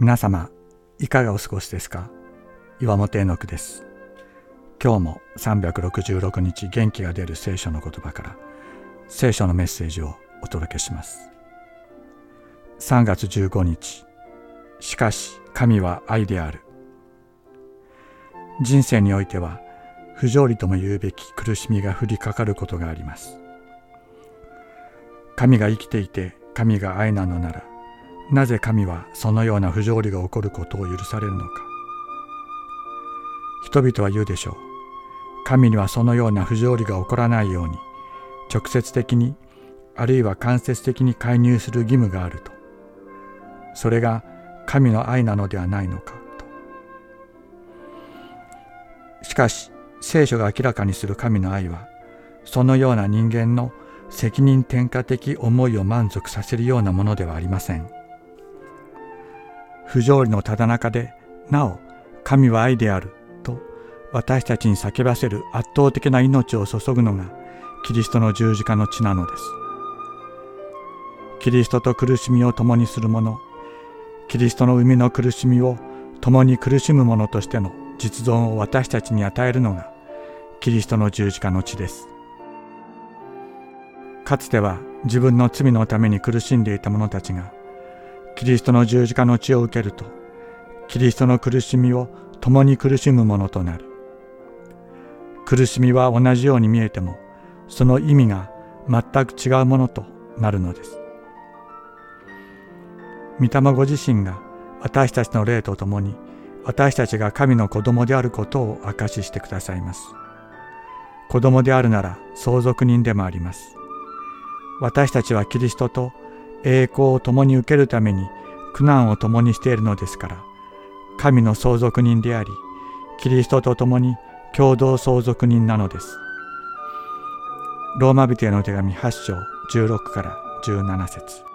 皆様いかがお過ごしですか？岩本絵の句です。今日も366日元気が出る聖書の言葉から聖書のメッセージをお届けします。3月15日しかし神は愛である。人生においては不条理とも言うべき苦しみが降りかかることがあります。神が生きていて神が愛なのならなぜ神はそのような不条理が起こることを許されるのか。人々は言うでしょう。神にはそのような不条理が起こらないように直接的にあるいは間接的に介入する義務があると。それが神の愛なのではないのかと。しかし聖書が明らかにする神の愛はそのような人間の責任転嫁的思いを満足させるようなものではありません。不条理のただ中でなお神は愛であると私たちに叫ばせる圧倒的な命を注ぐのがキリストの十字架の血なのです。キリストと苦しみを共にする者、キリストの生みの苦しみを共に苦しむ者としての実存を私たちに与えるのがキリストの十字架の血です。かつては自分の罪のために苦しんでいた者たちがキリストの十字架の血を受けると、キリストの苦しみを共に苦しむものとなる。苦しみは同じように見えても、その意味が全く違うものとなるのです。御霊ご自身が私たちの霊とともに私たちが神の子供であることを証ししてくださいます。子供であるなら相続人でもあります。私たちはキリストと栄光を共に受けるために苦難を共にしているのですから神の相続人でありキリストと共に共同相続人なのです。ローマ人への手紙8章16から17節。